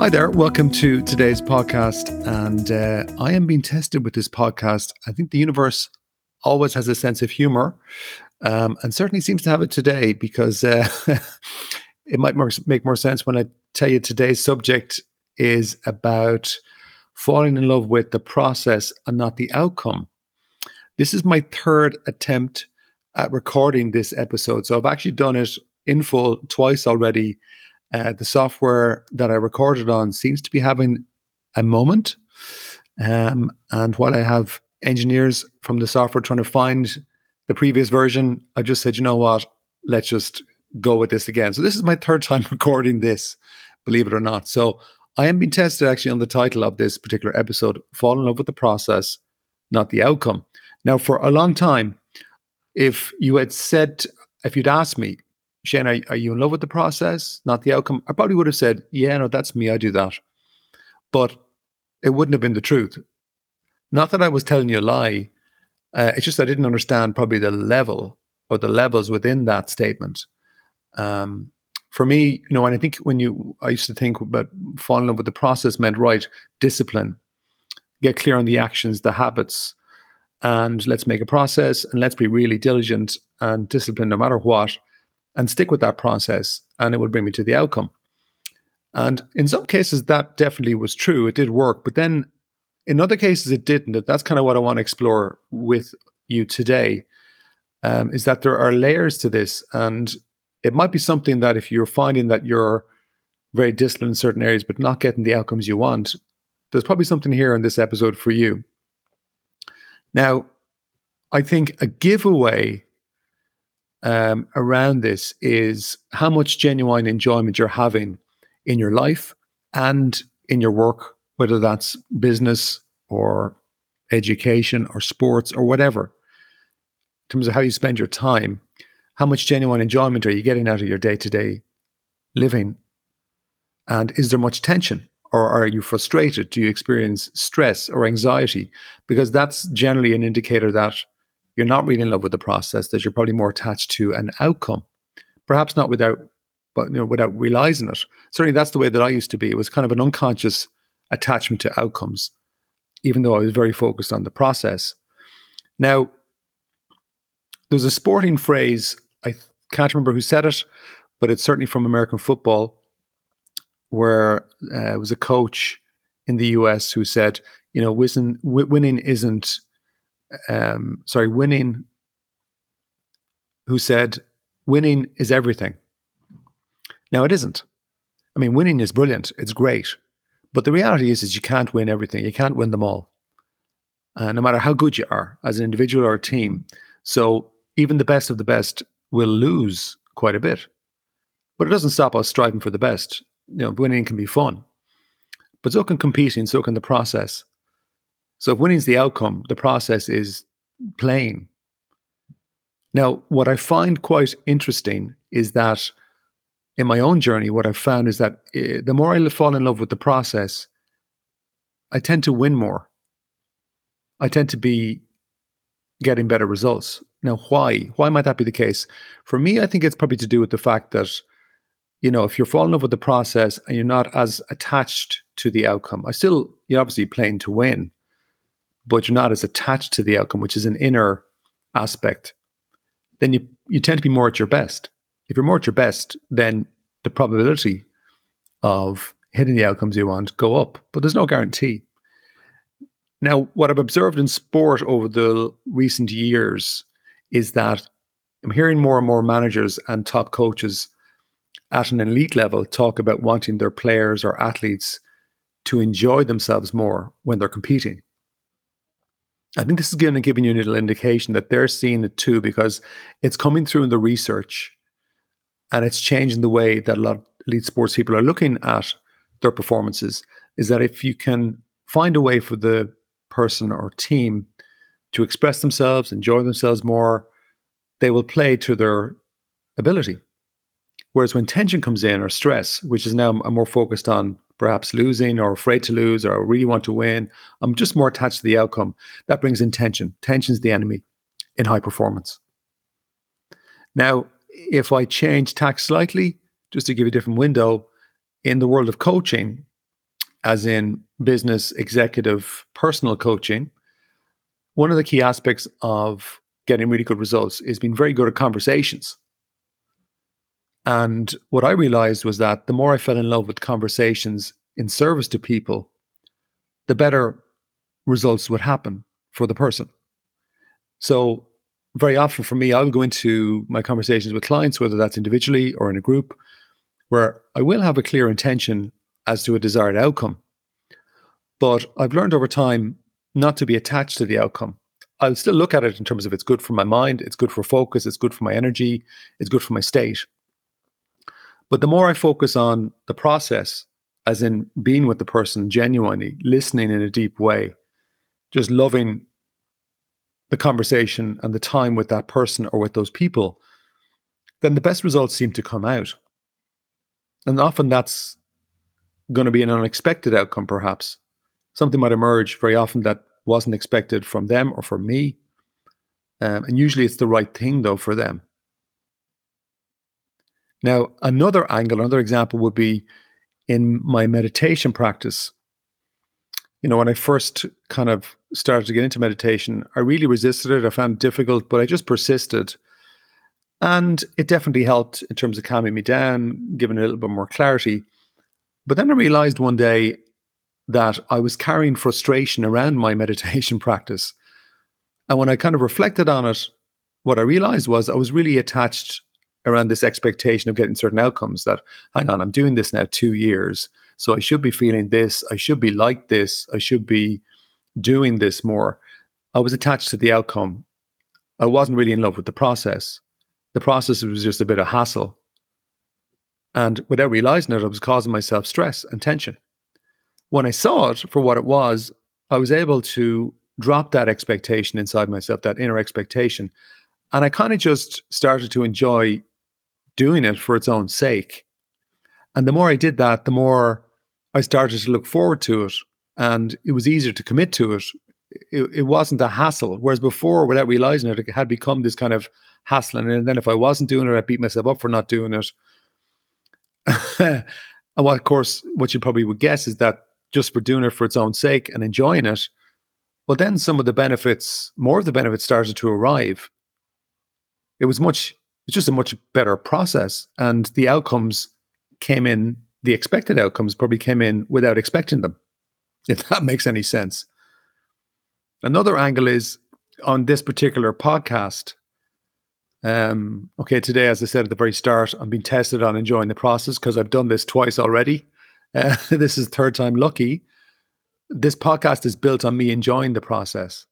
Hi there, welcome to today's podcast. And uh, I am being tested with this podcast. I think the universe always has a sense of humor, um, and certainly seems to have it today because uh, it might more, make more sense when I tell you today's subject is about falling in love with the process and not the outcome. This is my third attempt at recording this episode. So I've actually done it in full twice already uh, the software that I recorded on seems to be having a moment. Um, and while I have engineers from the software trying to find the previous version, I just said, you know what, let's just go with this again. So this is my third time recording this, believe it or not. So I am being tested actually on the title of this particular episode, Fall in Love with the Process, Not the Outcome. Now, for a long time, if you had said, if you'd asked me, Shane, are, are you in love with the process, not the outcome? I probably would have said, yeah, no, that's me. I do that. But it wouldn't have been the truth. Not that I was telling you a lie. Uh, it's just I didn't understand probably the level or the levels within that statement. Um, for me, you know, and I think when you, I used to think about falling in love with the process meant right discipline, get clear on the actions, the habits, and let's make a process and let's be really diligent and disciplined no matter what and stick with that process, and it will bring me to the outcome. And in some cases, that definitely was true. It did work. But then in other cases, it didn't. That's kind of what I want to explore with you today um, is that there are layers to this. And it might be something that if you're finding that you're very disciplined in certain areas, but not getting the outcomes you want, there's probably something here in this episode for you. Now, I think a giveaway um, around this is how much genuine enjoyment you're having in your life and in your work, whether that's business or education or sports or whatever, in terms of how you spend your time. How much genuine enjoyment are you getting out of your day to day living? And is there much tension? Or are you frustrated? Do you experience stress or anxiety? Because that's generally an indicator that you're not really in love with the process, that you're probably more attached to an outcome. Perhaps not without, but you know, without realizing it. Certainly that's the way that I used to be. It was kind of an unconscious attachment to outcomes, even though I was very focused on the process. Now, there's a sporting phrase, I can't remember who said it, but it's certainly from American football, where uh, it was a coach in the US who said, you know, winning, winning isn't um, sorry, winning, who said, winning is everything. Now, it isn't. I mean, winning is brilliant, it's great. But the reality is, is you can't win everything. You can't win them all, uh, no matter how good you are as an individual or a team. So even the best of the best will lose quite a bit. But it doesn't stop us striving for the best. You know, winning can be fun, but so can competing, so can the process. So if winning is the outcome, the process is playing. Now, what I find quite interesting is that in my own journey, what I've found is that uh, the more I fall in love with the process, I tend to win more. I tend to be getting better results. Now, why? Why might that be the case? For me, I think it's probably to do with the fact that, you know, if you're falling in love with the process and you're not as attached to the outcome, I still, you're obviously playing to win, but you're not as attached to the outcome, which is an inner aspect, then you, you tend to be more at your best. If you're more at your best, then the probability of hitting the outcomes you want go up, but there's no guarantee. Now, what I've observed in sport over the recent years is that I'm hearing more and more managers and top coaches at an elite level talk about wanting their players or athletes to enjoy themselves more when they're competing. I think this is going to give you a little indication that they're seeing it too, because it's coming through in the research and it's changing the way that a lot of elite sports people are looking at their performances is that if you can find a way for the person or team to express themselves, enjoy themselves more, they will play to their ability. Whereas when tension comes in or stress, which is now more focused on perhaps losing or afraid to lose or really want to win, I'm just more attached to the outcome. That brings in tension. Tension's the enemy in high performance. Now, if I change tack slightly, just to give a different window, in the world of coaching, as in business, executive, personal coaching, one of the key aspects of getting really good results is being very good at conversations. And what I realized was that the more I fell in love with conversations in service to people, the better results would happen for the person. So, very often for me, I'll go into my conversations with clients, whether that's individually or in a group, where I will have a clear intention as to a desired outcome. But I've learned over time not to be attached to the outcome. I'll still look at it in terms of it's good for my mind, it's good for focus, it's good for my energy, it's good for my state. But the more I focus on the process, as in being with the person genuinely, listening in a deep way, just loving the conversation and the time with that person or with those people, then the best results seem to come out. And often that's going to be an unexpected outcome, perhaps. Something might emerge very often that wasn't expected from them or from me. Um, and usually it's the right thing, though, for them. Now, another angle, another example would be in my meditation practice. You know, when I first kind of started to get into meditation, I really resisted it. I found it difficult, but I just persisted. And it definitely helped in terms of calming me down, giving a little bit more clarity. But then I realized one day that I was carrying frustration around my meditation practice. And when I kind of reflected on it, what I realized was I was really attached around this expectation of getting certain outcomes that, hang on, I'm doing this now two years. So I should be feeling this. I should be like this. I should be doing this more. I was attached to the outcome. I wasn't really in love with the process. The process was just a bit of hassle. And without realizing it, I was causing myself stress and tension. When I saw it for what it was, I was able to drop that expectation inside myself, that inner expectation. And I kind of just started to enjoy doing it for its own sake. And the more I did that, the more I started to look forward to it. And it was easier to commit to it. It, it wasn't a hassle. Whereas before, without realizing it, it had become this kind of hassle. And then if I wasn't doing it, I beat myself up for not doing it. and what, of course, what you probably would guess is that just for doing it for its own sake and enjoying it, well, then some of the benefits, more of the benefits started to arrive. It was much it's just a much better process. And the outcomes came in, the expected outcomes probably came in without expecting them, if that makes any sense. Another angle is on this particular podcast. Um, okay, today, as I said at the very start, I'm being tested on enjoying the process because I've done this twice already. Uh, this is third time lucky. This podcast is built on me enjoying the process.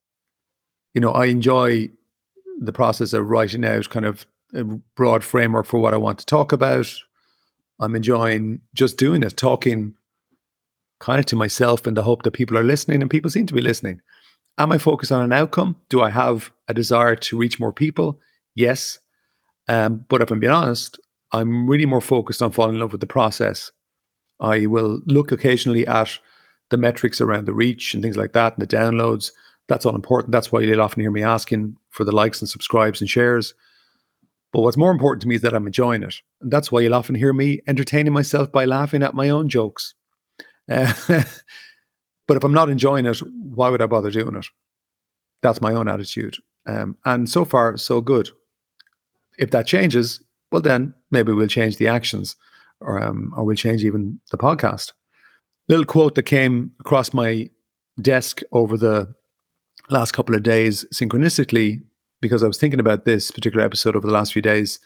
You know, I enjoy the process of writing out kind of a broad framework for what I want to talk about. I'm enjoying just doing it, talking kind of to myself in the hope that people are listening and people seem to be listening. Am I focused on an outcome? Do I have a desire to reach more people? Yes. Um, but if I'm being honest, I'm really more focused on falling in love with the process. I will look occasionally at the metrics around the reach and things like that and the downloads. That's all important. That's why you'll often hear me asking for the likes and subscribes and shares. But what's more important to me is that I'm enjoying it. And that's why you'll often hear me entertaining myself by laughing at my own jokes. Uh, but if I'm not enjoying it, why would I bother doing it? That's my own attitude. Um, and so far, so good. If that changes, well, then maybe we'll change the actions or, um, or we'll change even the podcast. Little quote that came across my desk over the last couple of days synchronistically because I was thinking about this particular episode over the last few days,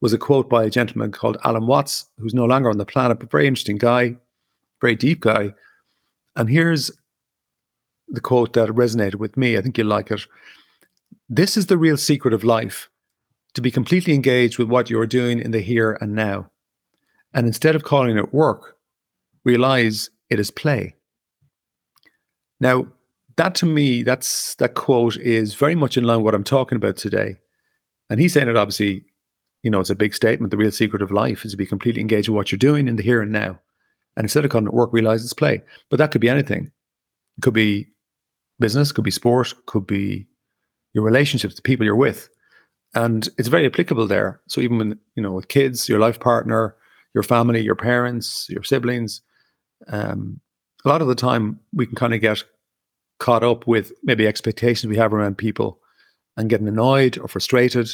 was a quote by a gentleman called Alan Watts, who's no longer on the planet, but very interesting guy, very deep guy. And here's the quote that resonated with me. I think you'll like it. This is the real secret of life to be completely engaged with what you're doing in the here and now. And instead of calling it work, realize it is play. Now, that to me, that's that quote is very much in line with what I'm talking about today. And he's saying it obviously, you know, it's a big statement. The real secret of life is to be completely engaged in what you're doing in the here and now. And instead of calling it work, realize it's play. But that could be anything. It could be business, could be sport, could be your relationships, the people you're with. And it's very applicable there. So even when, you know, with kids, your life partner, your family, your parents, your siblings, um, a lot of the time we can kind of get caught up with maybe expectations we have around people and getting annoyed or frustrated.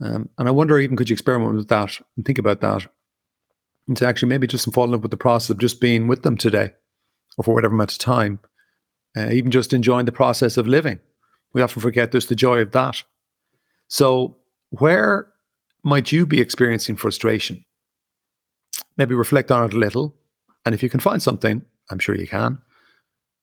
Um, and I wonder, even could you experiment with that and think about that and to actually maybe just fall in love with the process of just being with them today or for whatever amount of time, uh, even just enjoying the process of living. We often forget there's the joy of that. So, where might you be experiencing frustration? Maybe reflect on it a little. And if you can find something, I'm sure you can,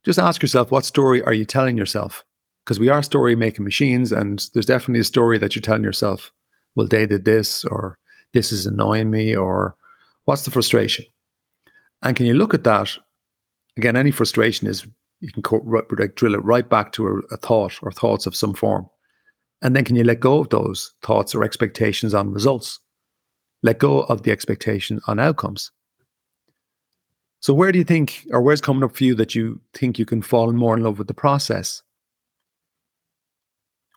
just ask yourself what story are you telling yourself? Because we are story making machines, and there's definitely a story that you're telling yourself. Well, they did this, or this is annoying me, or what's the frustration? And can you look at that? Again, any frustration is you can co- like drill it right back to a, a thought or thoughts of some form. And then can you let go of those thoughts or expectations on results? Let go of the expectation on outcomes. So, where do you think, or where's coming up for you that you think you can fall more in love with the process?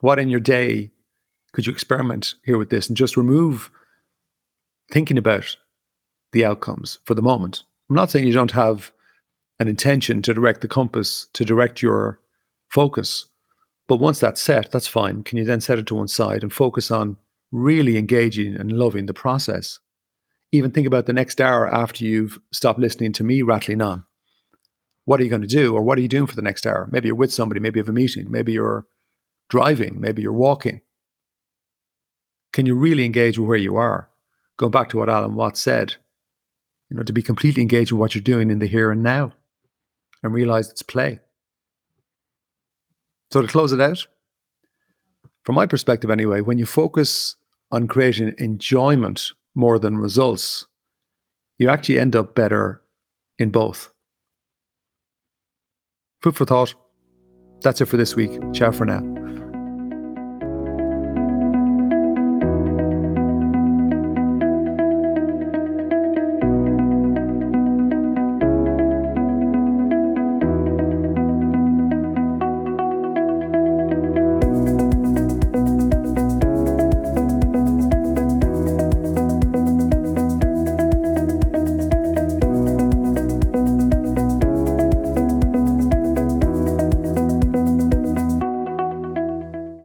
What in your day could you experiment here with this and just remove thinking about the outcomes for the moment? I'm not saying you don't have an intention to direct the compass, to direct your focus. But once that's set, that's fine. Can you then set it to one side and focus on really engaging and loving the process? Even think about the next hour after you've stopped listening to me rattling on. What are you going to do? Or what are you doing for the next hour? Maybe you're with somebody, maybe you have a meeting, maybe you're driving, maybe you're walking. Can you really engage with where you are? Going back to what Alan Watts said, you know, to be completely engaged with what you're doing in the here and now and realize it's play. So to close it out, from my perspective anyway, when you focus on creating enjoyment more than results, you actually end up better in both. Food for thought. That's it for this week. Ciao for now.